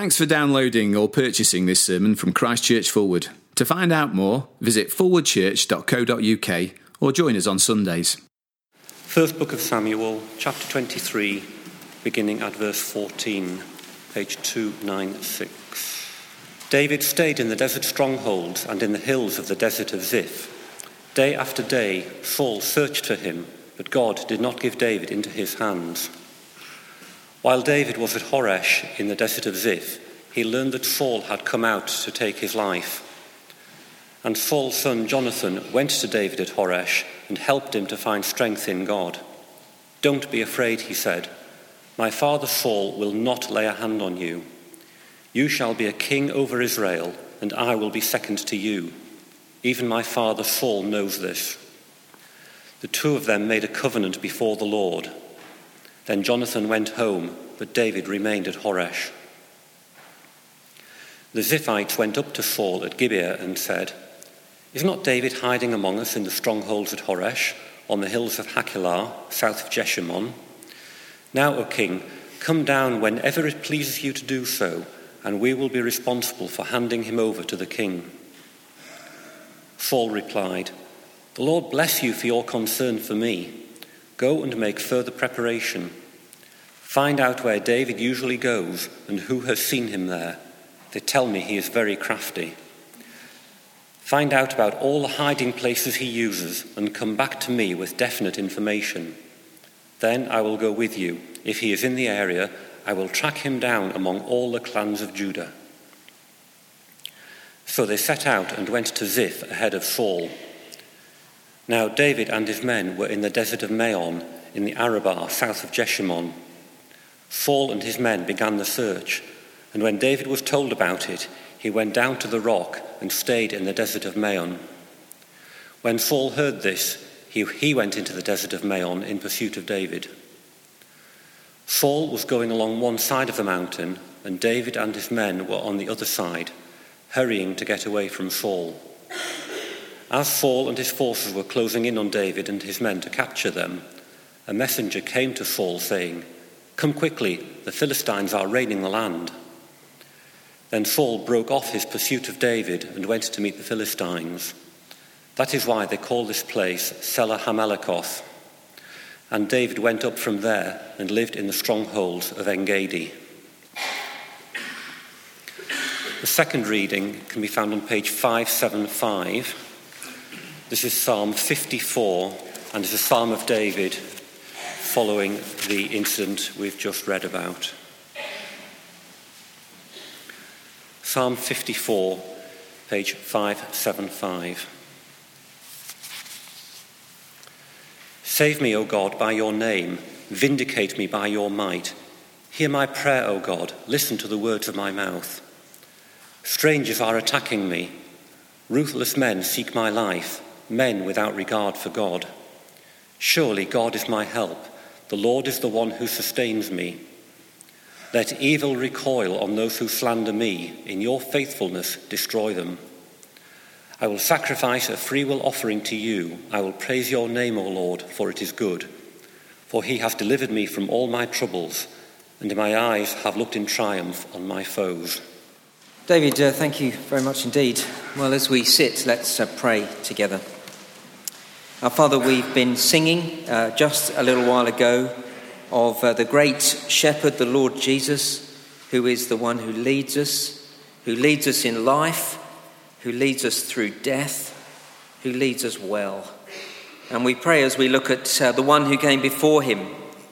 Thanks for downloading or purchasing this sermon from Christchurch Fulwood. To find out more, visit forwardchurch.co.uk or join us on Sundays. First book of Samuel, chapter 23, beginning at verse 14, page 296. David stayed in the desert strongholds and in the hills of the desert of Ziph. Day after day, Saul searched for him, but God did not give David into his hands. While David was at Horesh in the desert of Ziph, he learned that Saul had come out to take his life. And Saul's son Jonathan went to David at Horesh and helped him to find strength in God. Don't be afraid, he said. My father Saul will not lay a hand on you. You shall be a king over Israel, and I will be second to you. Even my father Saul knows this. The two of them made a covenant before the Lord. Then Jonathan went home, but David remained at Horesh. The Ziphites went up to Saul at Gibeah and said, Is not David hiding among us in the strongholds at Horesh, on the hills of Hakilah, south of Jeshimon? Now, O king, come down whenever it pleases you to do so, and we will be responsible for handing him over to the king. Saul replied, The Lord bless you for your concern for me. Go and make further preparation. Find out where David usually goes and who has seen him there. They tell me he is very crafty. Find out about all the hiding places he uses and come back to me with definite information. Then I will go with you. If he is in the area, I will track him down among all the clans of Judah. So they set out and went to Ziph ahead of Saul. Now David and his men were in the desert of Maon in the Arabah south of Jeshimon. Saul and his men began the search, and when David was told about it, he went down to the rock and stayed in the desert of Maon. When Saul heard this, he, he went into the desert of Maon in pursuit of David. Saul was going along one side of the mountain, and David and his men were on the other side, hurrying to get away from Saul. As Saul and his forces were closing in on David and his men to capture them, a messenger came to Saul saying, Come quickly, the Philistines are raiding the land. Then Saul broke off his pursuit of David and went to meet the Philistines. That is why they call this place Sela Hammahlekoth. And David went up from there and lived in the strongholds of Engedi. The second reading can be found on page 575. This is Psalm 54 and is a psalm of David following the incident we've just read about. Psalm 54, page 575. Save me, O God, by your name. Vindicate me by your might. Hear my prayer, O God. Listen to the words of my mouth. Strangers are attacking me. Ruthless men seek my life, men without regard for God. Surely God is my help. The Lord is the one who sustains me. Let evil recoil on those who slander me. In your faithfulness, destroy them. I will sacrifice a freewill offering to you. I will praise your name, O Lord, for it is good. For he has delivered me from all my troubles, and my eyes have looked in triumph on my foes. David, uh, thank you very much indeed. Well, as we sit, let's uh, pray together. Our Father, we've been singing uh, just a little while ago of uh, the great shepherd, the Lord Jesus, who is the one who leads us, who leads us in life, who leads us through death, who leads us well. And we pray as we look at uh, the one who came before him,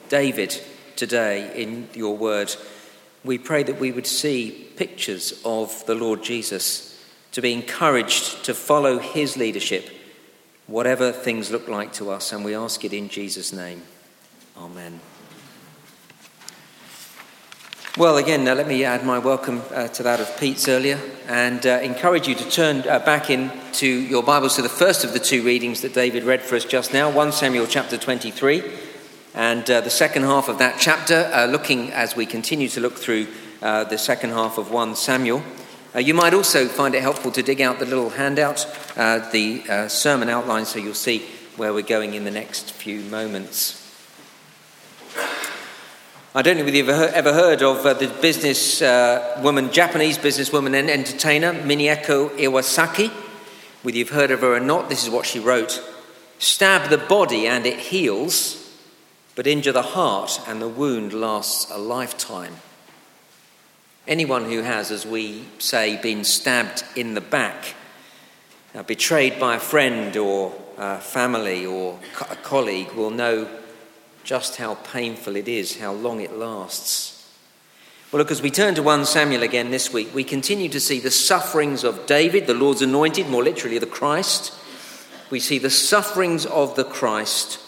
David, today in your word, we pray that we would see pictures of the Lord Jesus, to be encouraged to follow his leadership, whatever things look like to us. And we ask it in Jesus' name. Amen. Well, again, uh, let me add my welcome uh, to that of Pete's earlier and uh, encourage you to turn uh, back into your Bibles to the first of the two readings that David read for us just now 1 Samuel chapter 23 and uh, the second half of that chapter, uh, looking as we continue to look through the second half of 1 Samuel. You might also find it helpful to dig out the little handout, the sermon outline, so you'll see where we're going in the next few moments. I don't know whether you've ever heard of uh, the business uh, woman, Japanese businesswoman and entertainer, Mineko Iwasaki. Whether you've heard of her or not, this is what she wrote Stab the body and it heals, but injure the heart and the wound lasts a lifetime. Anyone who has, as we say, been stabbed in the back, uh, betrayed by a friend or family or co- a colleague will know just how painful it is, how long it lasts. Well, look, as we turn to 1 Samuel again this week, we continue to see the sufferings of David, the Lord's anointed, more literally the Christ. We see the sufferings of the Christ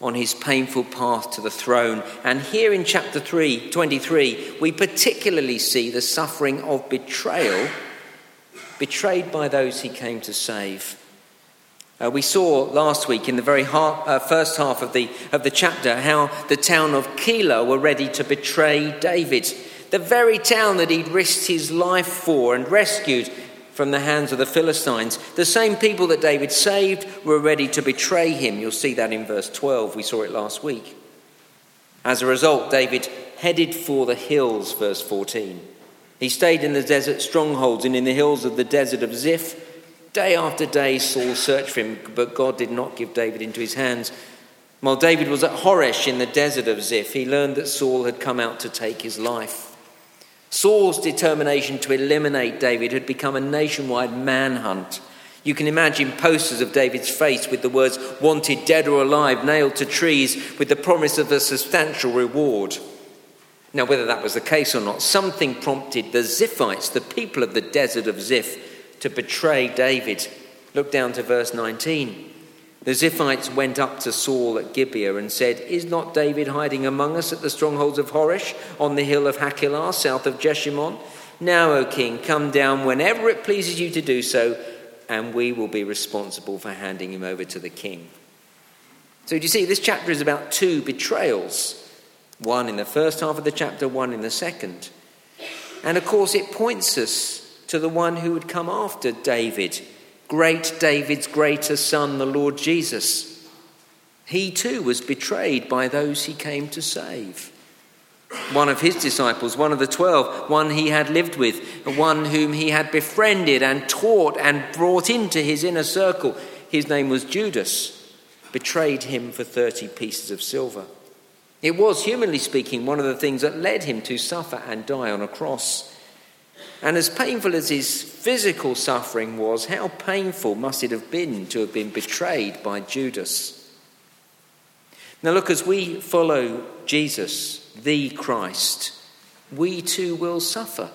on his painful path to the throne. And here in chapter 3, 23, we particularly see the suffering of betrayal, betrayed by those he came to save. Uh, we saw last week in the very uh, first half of the, of the chapter how the town of Keilah were ready to betray David. The very town that he'd risked his life for and rescued from the hands of the Philistines. The same people that David saved were ready to betray him. You'll see that in verse 12. We saw it last week. As a result, David headed for the hills, verse 14. He stayed in the desert strongholds and in the hills of the desert of Ziph Day after day, Saul searched for him, but God did not give David into his hands. While David was at Horesh in the desert of Ziph, he learned that Saul had come out to take his life. Saul's determination to eliminate David had become a nationwide manhunt. You can imagine posters of David's face with the words wanted dead or alive nailed to trees with the promise of a substantial reward. Now, whether that was the case or not, something prompted the Ziphites, the people of the desert of Ziph, to betray David. Look down to verse 19. The Ziphites went up to Saul at Gibeah and said, Is not David hiding among us at the strongholds of Horesh on the hill of Hakilah, south of Jeshimon? Now, O king, come down whenever it pleases you to do so, and we will be responsible for handing him over to the king. So, do you see, this chapter is about two betrayals one in the first half of the chapter, one in the second. And of course, it points us to the one who would come after David, great David's greater son, the Lord Jesus. He too was betrayed by those he came to save. One of his disciples, one of the twelve, one he had lived with, one whom he had befriended and taught and brought into his inner circle, his name was Judas, betrayed him for 30 pieces of silver. It was, humanly speaking, one of the things that led him to suffer and die on a cross. And as painful as his physical suffering was, how painful must it have been to have been betrayed by Judas? Now, look, as we follow Jesus, the Christ, we too will suffer.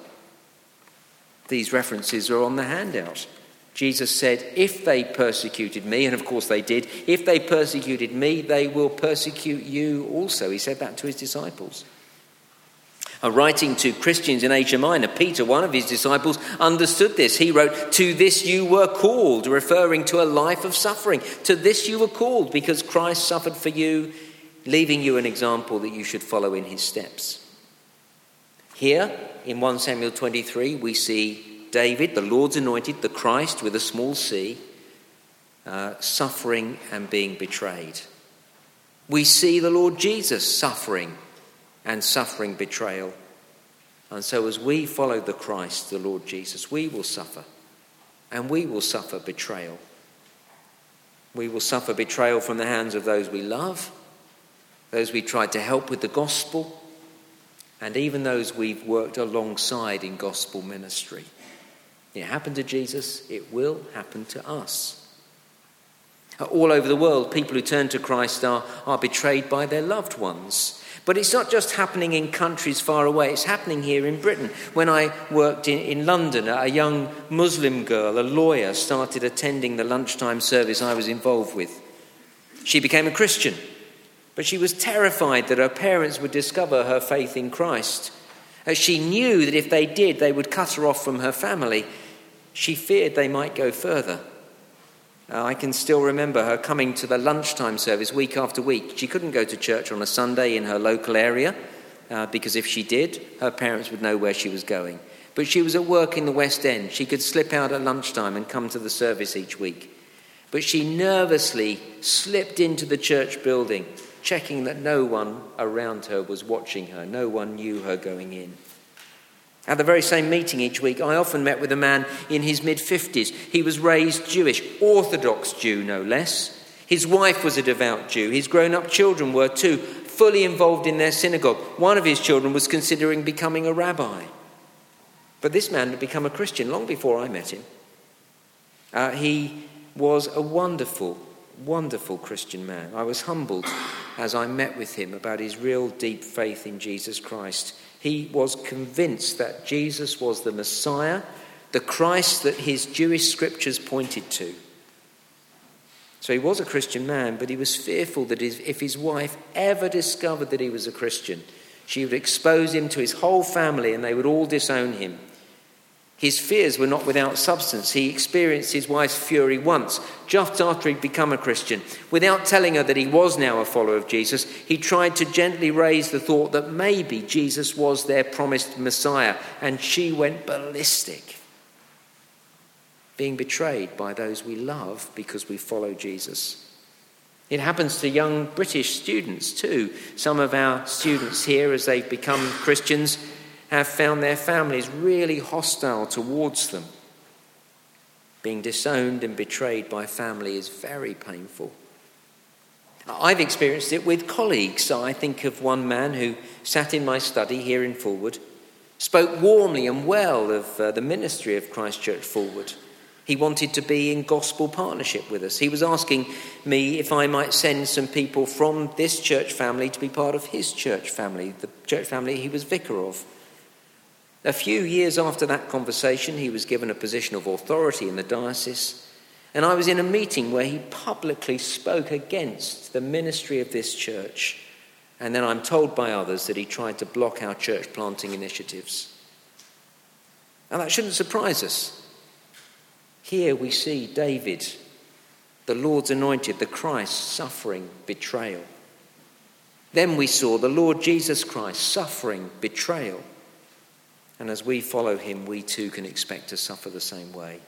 These references are on the handout. Jesus said, If they persecuted me, and of course they did, if they persecuted me, they will persecute you also. He said that to his disciples. Writing to Christians in Asia Minor, Peter, one of his disciples, understood this. He wrote, To this you were called, referring to a life of suffering. To this you were called, because Christ suffered for you, leaving you an example that you should follow in his steps. Here, in 1 Samuel 23, we see David, the Lord's anointed, the Christ with a small c, uh, suffering and being betrayed. We see the Lord Jesus suffering and suffering betrayal. And so, as we follow the Christ, the Lord Jesus, we will suffer. And we will suffer betrayal. We will suffer betrayal from the hands of those we love, those we tried to help with the gospel, and even those we've worked alongside in gospel ministry. It happened to Jesus, it will happen to us. All over the world, people who turn to Christ are, are betrayed by their loved ones. But it's not just happening in countries far away, it's happening here in Britain. When I worked in, in London, a young Muslim girl, a lawyer, started attending the lunchtime service I was involved with. She became a Christian, but she was terrified that her parents would discover her faith in Christ. As she knew that if they did, they would cut her off from her family, she feared they might go further. Uh, I can still remember her coming to the lunchtime service week after week. She couldn't go to church on a Sunday in her local area uh, because if she did, her parents would know where she was going. But she was at work in the West End. She could slip out at lunchtime and come to the service each week. But she nervously slipped into the church building checking that no one around her was watching her, no one knew her going in. At the very same meeting each week, I often met with a man in his mid 50s. He was raised Jewish, Orthodox Jew no less. His wife was a devout Jew. His grown up children were too, fully involved in their synagogue. One of his children was considering becoming a rabbi. But this man had become a Christian long before I met him. Uh, he was a wonderful, wonderful Christian man. I was humbled as I met with him about his real deep faith in Jesus Christ. He was convinced that Jesus was the Messiah, the Christ that his Jewish scriptures pointed to. So he was a Christian man, but he was fearful that if his wife ever discovered that he was a Christian, she would expose him to his whole family and they would all disown him. His fears were not without substance. He experienced his wife's fury once, just after he'd become a Christian. Without telling her that he was now a follower of Jesus, he tried to gently raise the thought that maybe Jesus was their promised Messiah, and she went ballistic, being betrayed by those we love because we follow Jesus. It happens to young British students too. Some of our students here, as they've become Christians, have found their families really hostile towards them. Being disowned and betrayed by family is very painful. I've experienced it with colleagues. I think of one man who sat in my study here in Fulwood, spoke warmly and well of uh, the ministry of Christchurch Fulwood. He wanted to be in gospel partnership with us. He was asking me if I might send some people from this church family to be part of his church family, the church family he was vicar of. A few years after that conversation, he was given a position of authority in the diocese, and I was in a meeting where he publicly spoke against the ministry of this church. And then I'm told by others that he tried to block our church planting initiatives. Now, that shouldn't surprise us. Here we see David, the Lord's anointed, the Christ, suffering betrayal. Then we saw the Lord Jesus Christ suffering betrayal. And as we follow him, we too can expect to suffer the same way.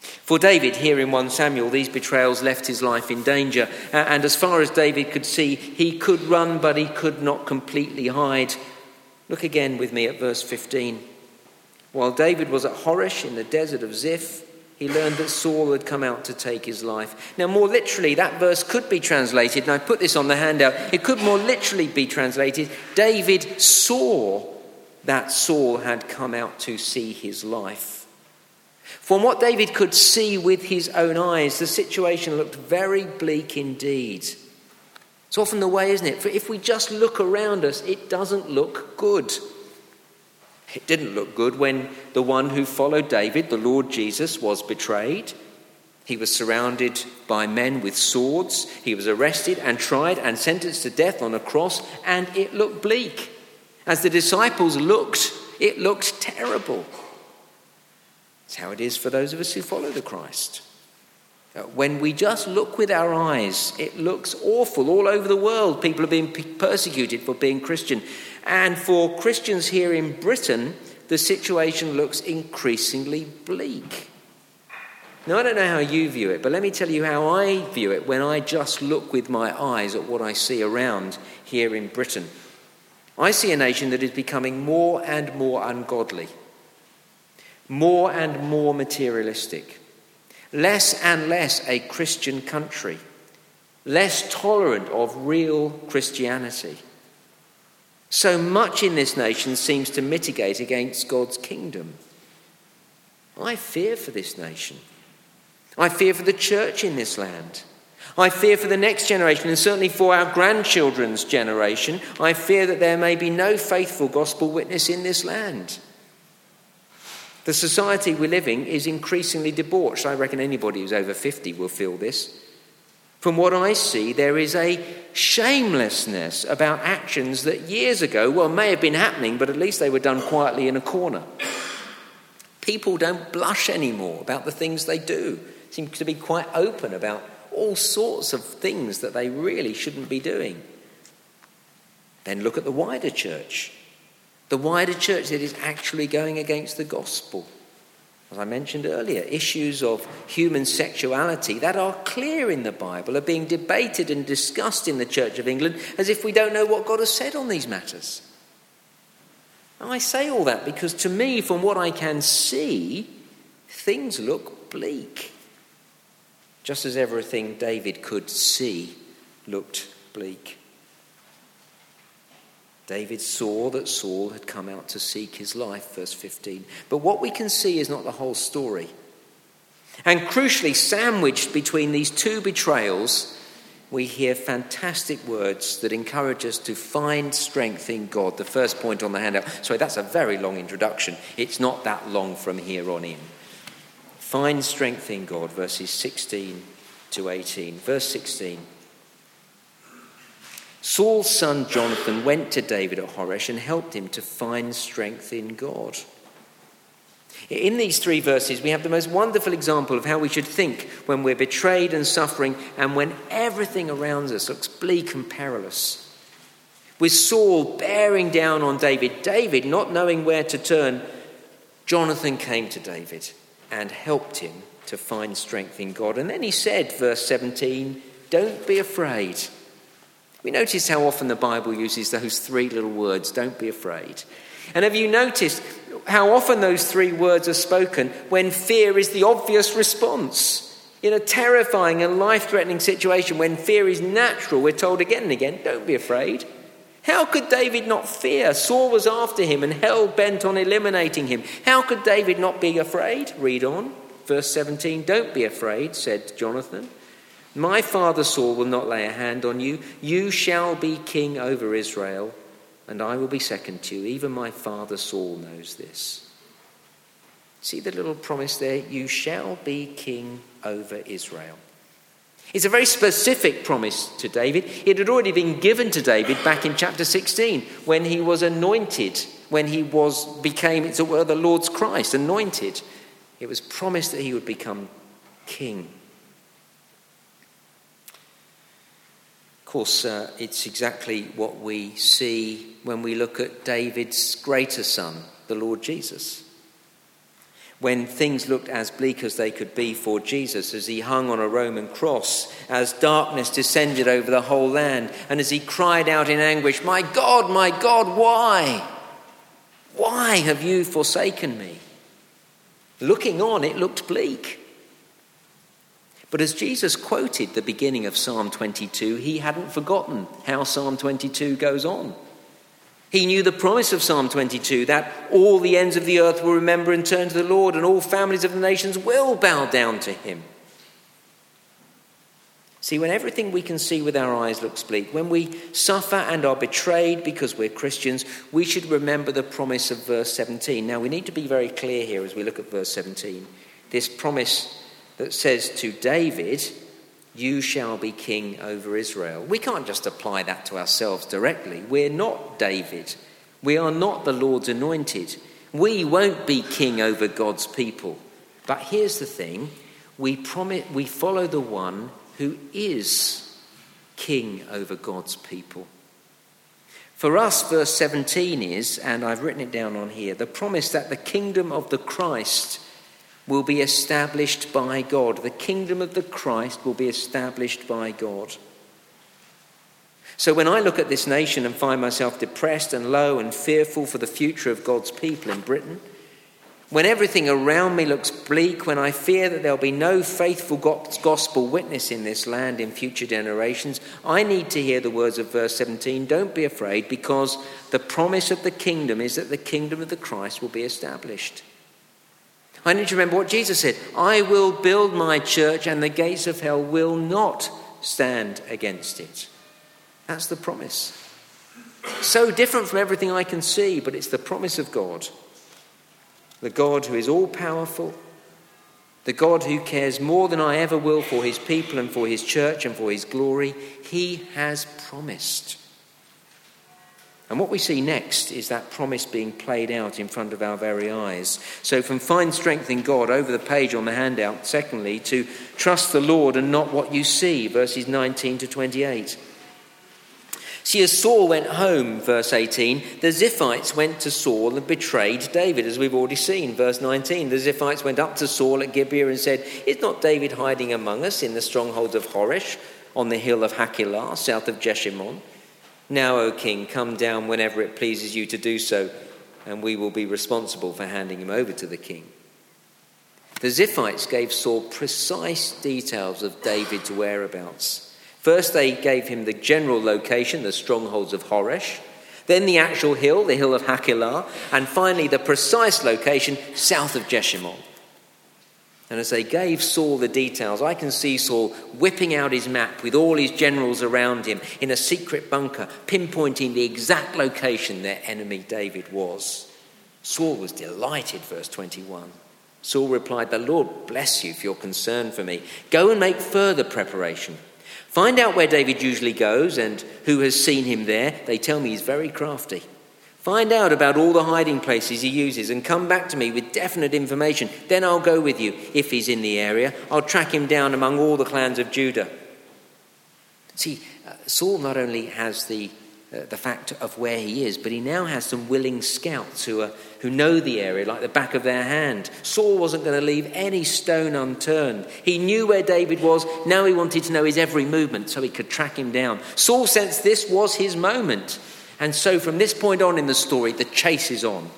For David, here in 1 Samuel, these betrayals left his life in danger. And as far as David could see, he could run, but he could not completely hide. Look again with me at verse 15. While David was at Horesh in the desert of Ziph, he learned that Saul had come out to take his life. Now, more literally, that verse could be translated, and I put this on the handout, it could more literally be translated David saw that Saul had come out to see his life. From what David could see with his own eyes, the situation looked very bleak indeed. It's often the way, isn't it? For if we just look around us, it doesn't look good. It didn't look good when the one who followed David, the Lord Jesus, was betrayed. He was surrounded by men with swords. He was arrested and tried and sentenced to death on a cross, and it looked bleak. As the disciples looked, it looked terrible. It's how it is for those of us who follow the Christ. When we just look with our eyes, it looks awful. All over the world, people are being persecuted for being Christian. And for Christians here in Britain, the situation looks increasingly bleak. Now, I don't know how you view it, but let me tell you how I view it when I just look with my eyes at what I see around here in Britain. I see a nation that is becoming more and more ungodly, more and more materialistic, less and less a Christian country, less tolerant of real Christianity. So much in this nation seems to mitigate against God's kingdom. I fear for this nation. I fear for the church in this land. I fear for the next generation and certainly for our grandchildren's generation. I fear that there may be no faithful gospel witness in this land. The society we're living is increasingly debauched. I reckon anybody who's over 50 will feel this. From what I see, there is a shamelessness about actions that years ago, well, may have been happening, but at least they were done quietly in a corner. People don't blush anymore about the things they do, seem to be quite open about all sorts of things that they really shouldn't be doing. Then look at the wider church. The wider church that is actually going against the gospel. as I mentioned earlier, issues of human sexuality that are clear in the Bible are being debated and discussed in the Church of England as if we don't know what God has said on these matters. I say all that because to me, from what I can see, things look bleak. Just as everything David could see looked bleak. David saw that Saul had come out to seek his life, verse 15. But what we can see is not the whole story. And crucially, sandwiched between these two betrayals, we hear fantastic words that encourage us to find strength in God. The first point on the handout. Sorry, that's a very long introduction. It's not that long from here on in. Find strength in God, verses 16 to 18. Verse 16. Saul's son Jonathan went to David at Horesh and helped him to find strength in God. In these three verses, we have the most wonderful example of how we should think when we're betrayed and suffering and when everything around us looks bleak and perilous. With Saul bearing down on David, David not knowing where to turn, Jonathan came to David and helped him to find strength in God. And then he said, verse 17, Don't be afraid. We notice how often the Bible uses those three little words, don't be afraid. And have you noticed how often those three words are spoken when fear is the obvious response? In a terrifying and life threatening situation, when fear is natural, we're told again and again, don't be afraid. How could David not fear? Saul was after him and hell bent on eliminating him. How could David not be afraid? Read on. Verse 17 Don't be afraid, said Jonathan. My father Saul will not lay a hand on you. You shall be king over Israel, and I will be second to you. Even my father Saul knows this. See the little promise there? You shall be king over Israel. It's a very specific promise to David. It had already been given to David back in chapter 16 when he was anointed, when he was became, it's a word, the Lord's Christ, anointed. It was promised that he would become king. Of course, uh, it's exactly what we see when we look at David's greater son, the Lord Jesus. When things looked as bleak as they could be for Jesus as he hung on a Roman cross, as darkness descended over the whole land, and as he cried out in anguish, My God, my God, why? Why have you forsaken me? Looking on, it looked bleak. But as Jesus quoted the beginning of Psalm 22, he hadn't forgotten how Psalm 22 goes on. He knew the promise of Psalm 22 that all the ends of the earth will remember and turn to the Lord, and all families of the nations will bow down to him. See, when everything we can see with our eyes looks bleak, when we suffer and are betrayed because we're Christians, we should remember the promise of verse 17. Now, we need to be very clear here as we look at verse 17. This promise that says to David, You shall be king over Israel. We can't just apply that to ourselves directly. We're not David. We are not the Lord's anointed. We won't be king over God's people. But here's the thing we, promise, we follow the one who is king over God's people. For us, verse 17 is, and I've written it down on here, the promise that the kingdom of the Christ will be established by God. The kingdom of the Christ will be established by God. So when I look at this nation and find myself depressed and low and fearful for the future of God's people in Britain, when everything around me looks bleak, when I fear that there'll be no faithful gospel witness in this land in future generations, I need to hear the words of verse 17 Don't be afraid, because the promise of the kingdom is that the kingdom of the Christ will be established. I need to remember what Jesus said I will build my church, and the gates of hell will not stand against it. That's the promise. So different from everything I can see, but it's the promise of God. The God who is all powerful, the God who cares more than I ever will for his people and for his church and for his glory, he has promised. And what we see next is that promise being played out in front of our very eyes. So, from find strength in God over the page on the handout, secondly, to trust the Lord and not what you see, verses 19 to 28. See, as Saul went home, verse 18, the Ziphites went to Saul and betrayed David, as we've already seen. Verse 19, the Ziphites went up to Saul at Gibeah and said, Is not David hiding among us in the stronghold of Horesh, on the hill of Hakilah, south of Jeshimon? Now, O king, come down whenever it pleases you to do so, and we will be responsible for handing him over to the king. The Ziphites gave Saul precise details of David's whereabouts. First, they gave him the general location, the strongholds of Horesh, then the actual hill, the hill of Hakilah, and finally the precise location south of Jeshimon. And as they gave Saul the details, I can see Saul whipping out his map with all his generals around him in a secret bunker, pinpointing the exact location their enemy David was. Saul was delighted, verse 21. Saul replied, The Lord bless you for your concern for me. Go and make further preparation. Find out where David usually goes and who has seen him there. They tell me he's very crafty. Find out about all the hiding places he uses and come back to me with definite information. Then I'll go with you if he's in the area. I'll track him down among all the clans of Judah. See, uh, Saul not only has the uh, the fact of where he is, but he now has some willing scouts who, are, who know the area like the back of their hand. Saul wasn't going to leave any stone unturned. He knew where David was. Now he wanted to know his every movement so he could track him down. Saul sensed this was his moment. And so from this point on in the story, the chase is on.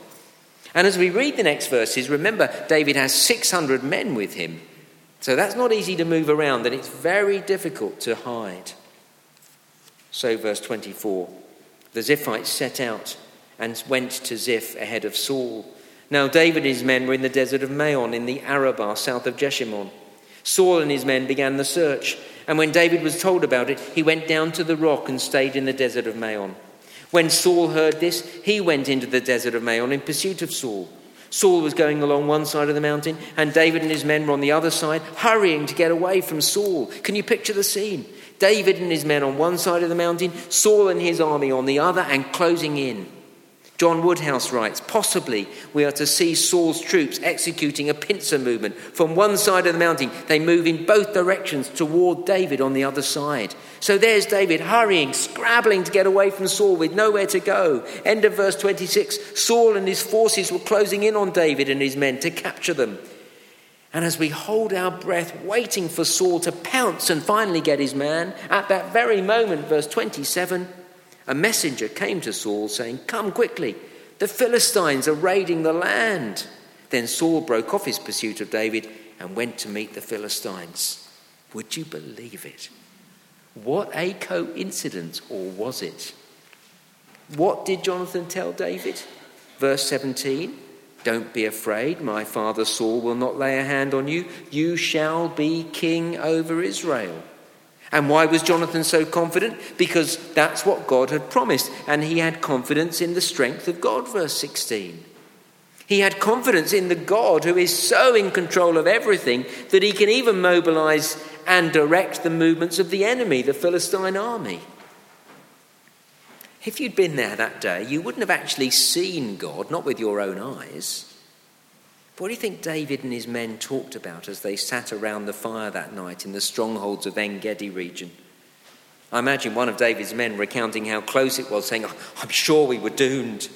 And as we read the next verses, remember, David has 600 men with him. So that's not easy to move around, and it's very difficult to hide. So, verse 24 the Ziphites set out and went to Ziph ahead of Saul. Now David and his men were in the desert of Maon in the Arabah south of Jeshimon. Saul and his men began the search, and when David was told about it, he went down to the rock and stayed in the desert of Maon. When Saul heard this, he went into the desert of Maon in pursuit of Saul. Saul was going along one side of the mountain, and David and his men were on the other side, hurrying to get away from Saul. Can you picture the scene? David and his men on one side of the mountain, Saul and his army on the other, and closing in. John Woodhouse writes Possibly we are to see Saul's troops executing a pincer movement. From one side of the mountain, they move in both directions toward David on the other side. So there's David hurrying, scrabbling to get away from Saul with nowhere to go. End of verse 26 Saul and his forces were closing in on David and his men to capture them. And as we hold our breath, waiting for Saul to pounce and finally get his man, at that very moment, verse 27, a messenger came to Saul saying, Come quickly, the Philistines are raiding the land. Then Saul broke off his pursuit of David and went to meet the Philistines. Would you believe it? What a coincidence, or was it? What did Jonathan tell David? Verse 17 don't be afraid, my father Saul will not lay a hand on you. You shall be king over Israel. And why was Jonathan so confident? Because that's what God had promised, and he had confidence in the strength of God, verse 16. He had confidence in the God who is so in control of everything that he can even mobilize and direct the movements of the enemy, the Philistine army. If you'd been there that day, you wouldn't have actually seen God, not with your own eyes. what do you think David and his men talked about as they sat around the fire that night in the strongholds of En Gedi region? I imagine one of David's men recounting how close it was, saying, oh, I'm sure we were doomed.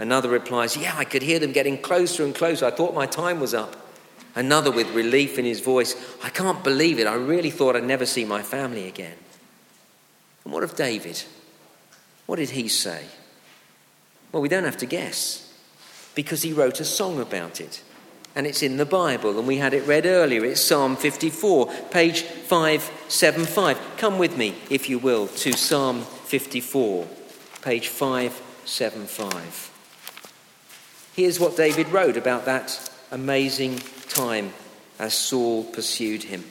Another replies, Yeah, I could hear them getting closer and closer. I thought my time was up. Another with relief in his voice, I can't believe it. I really thought I'd never see my family again. And what of David? What did he say? Well, we don't have to guess because he wrote a song about it. And it's in the Bible, and we had it read earlier. It's Psalm 54, page 575. Come with me, if you will, to Psalm 54, page 575. Here's what David wrote about that amazing time as Saul pursued him.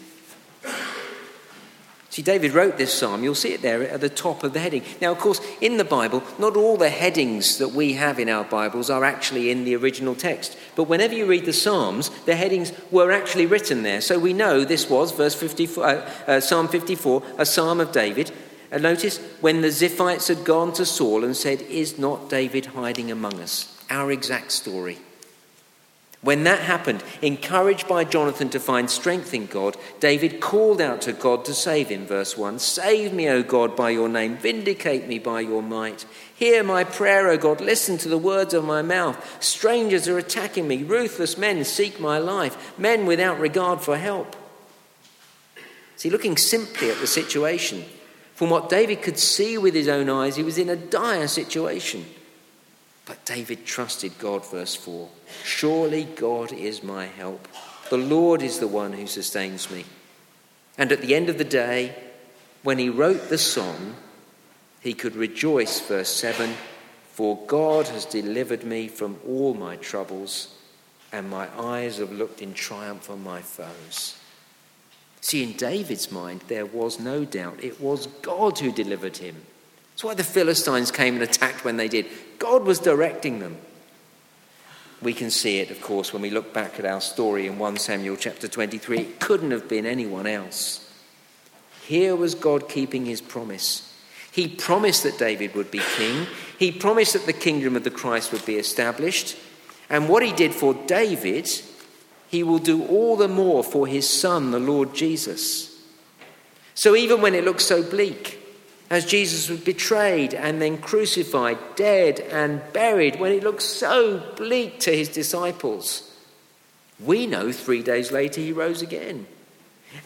See, David wrote this psalm. You'll see it there at the top of the heading. Now, of course, in the Bible, not all the headings that we have in our Bibles are actually in the original text. But whenever you read the Psalms, the headings were actually written there. So we know this was, verse 54, uh, uh, Psalm 54, a psalm of David. And notice when the Ziphites had gone to Saul and said, Is not David hiding among us? Our exact story. When that happened, encouraged by Jonathan to find strength in God, David called out to God to save him. Verse 1 Save me, O God, by your name. Vindicate me by your might. Hear my prayer, O God. Listen to the words of my mouth. Strangers are attacking me. Ruthless men seek my life. Men without regard for help. See, looking simply at the situation, from what David could see with his own eyes, he was in a dire situation. But David trusted God, verse 4. Surely God is my help. The Lord is the one who sustains me. And at the end of the day, when he wrote the song, he could rejoice, verse 7 For God has delivered me from all my troubles, and my eyes have looked in triumph on my foes. See, in David's mind, there was no doubt. It was God who delivered him. That's why the Philistines came and attacked when they did. God was directing them. We can see it, of course, when we look back at our story in 1 Samuel chapter 23. It couldn't have been anyone else. Here was God keeping his promise. He promised that David would be king, he promised that the kingdom of the Christ would be established. And what he did for David, he will do all the more for his son, the Lord Jesus. So even when it looks so bleak, as Jesus was betrayed and then crucified, dead and buried, when it looked so bleak to his disciples, we know three days later he rose again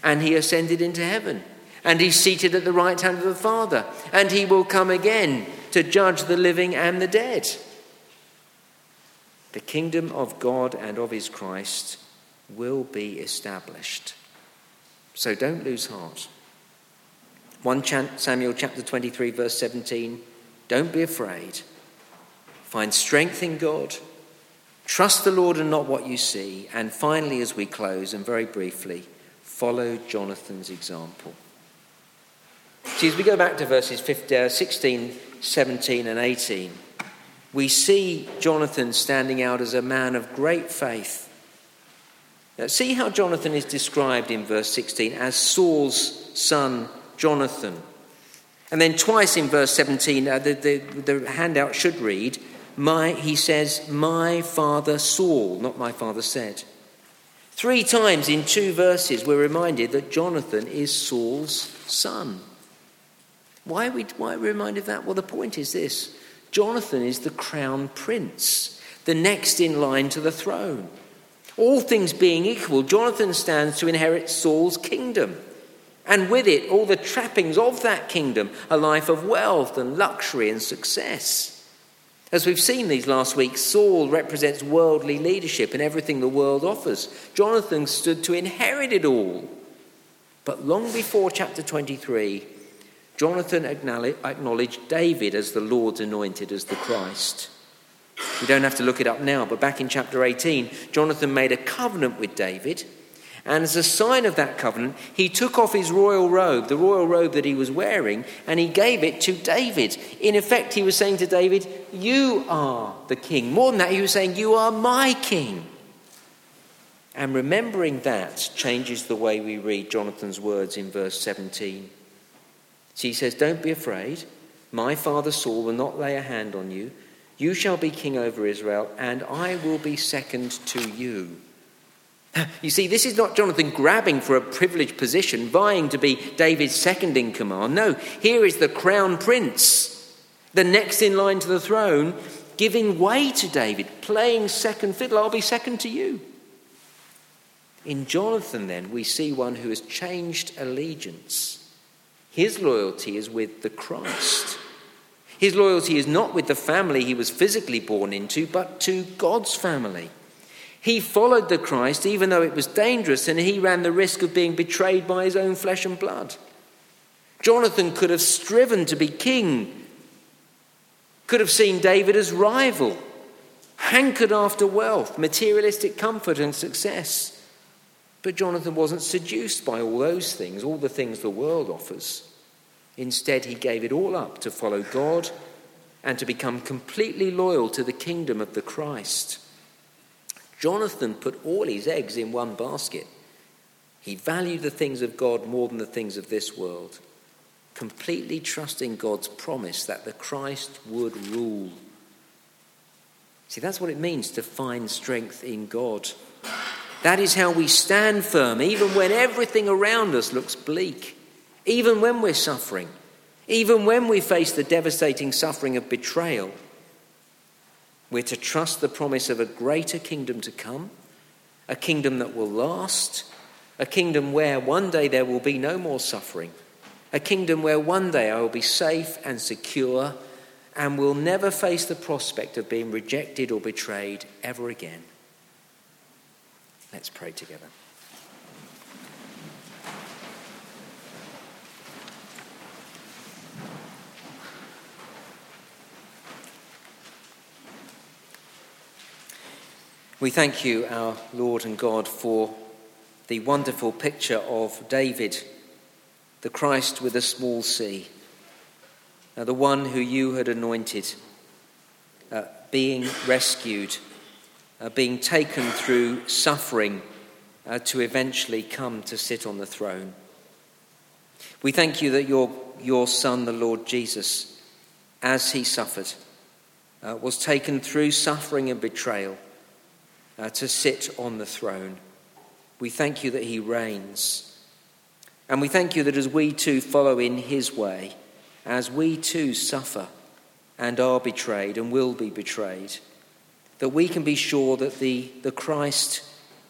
and he ascended into heaven and he's seated at the right hand of the Father and he will come again to judge the living and the dead. The kingdom of God and of his Christ will be established. So don't lose heart. 1 Samuel chapter 23, verse 17 Don't be afraid. Find strength in God. Trust the Lord and not what you see. And finally, as we close, and very briefly, follow Jonathan's example. See, as we go back to verses 15, uh, 16, 17, and 18, we see Jonathan standing out as a man of great faith. Now, see how Jonathan is described in verse 16 as Saul's son Jonathan. And then twice in verse 17, uh, the, the, the handout should read, my, he says, My father Saul, not my father said. Three times in two verses, we're reminded that Jonathan is Saul's son. Why are we, why are we reminded of that? Well, the point is this Jonathan is the crown prince, the next in line to the throne. All things being equal, Jonathan stands to inherit Saul's kingdom and with it all the trappings of that kingdom a life of wealth and luxury and success. As we've seen these last weeks, Saul represents worldly leadership and everything the world offers. Jonathan stood to inherit it all. But long before chapter 23, Jonathan acknowledged David as the Lord's anointed as the Christ. We don't have to look it up now, but back in chapter 18, Jonathan made a covenant with David and as a sign of that covenant, he took off his royal robe, the royal robe that he was wearing, and he gave it to David. In effect, he was saying to David, You are the king. More than that, he was saying, You are my king. And remembering that changes the way we read Jonathan's words in verse 17. So he says, Don't be afraid. My father Saul will not lay a hand on you. You shall be king over Israel, and I will be second to you. You see, this is not Jonathan grabbing for a privileged position, vying to be David's second in command. No, here is the crown prince, the next in line to the throne, giving way to David, playing second fiddle. I'll be second to you. In Jonathan, then, we see one who has changed allegiance. His loyalty is with the Christ. His loyalty is not with the family he was physically born into, but to God's family. He followed the Christ even though it was dangerous and he ran the risk of being betrayed by his own flesh and blood. Jonathan could have striven to be king, could have seen David as rival, hankered after wealth, materialistic comfort, and success. But Jonathan wasn't seduced by all those things, all the things the world offers. Instead, he gave it all up to follow God and to become completely loyal to the kingdom of the Christ. Jonathan put all his eggs in one basket. He valued the things of God more than the things of this world, completely trusting God's promise that the Christ would rule. See, that's what it means to find strength in God. That is how we stand firm, even when everything around us looks bleak, even when we're suffering, even when we face the devastating suffering of betrayal. We're to trust the promise of a greater kingdom to come, a kingdom that will last, a kingdom where one day there will be no more suffering, a kingdom where one day I will be safe and secure and will never face the prospect of being rejected or betrayed ever again. Let's pray together. We thank you, our Lord and God, for the wonderful picture of David, the Christ with a small c, the one who you had anointed, uh, being rescued uh, being taken through suffering uh, to eventually come to sit on the throne. We thank you that your, your Son, the Lord Jesus, as he suffered, uh, was taken through suffering and betrayal uh, to sit on the throne. We thank you that he reigns. And we thank you that as we too follow in his way, as we too suffer and are betrayed and will be betrayed, that we can be sure that the, the Christ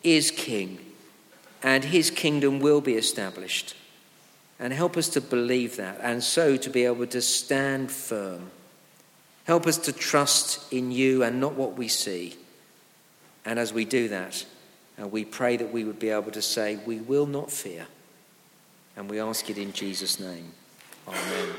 is King and his kingdom will be established. And help us to believe that and so to be able to stand firm. Help us to trust in you and not what we see. And as we do that, uh, we pray that we would be able to say, We will not fear. And we ask it in Jesus' name. Amen.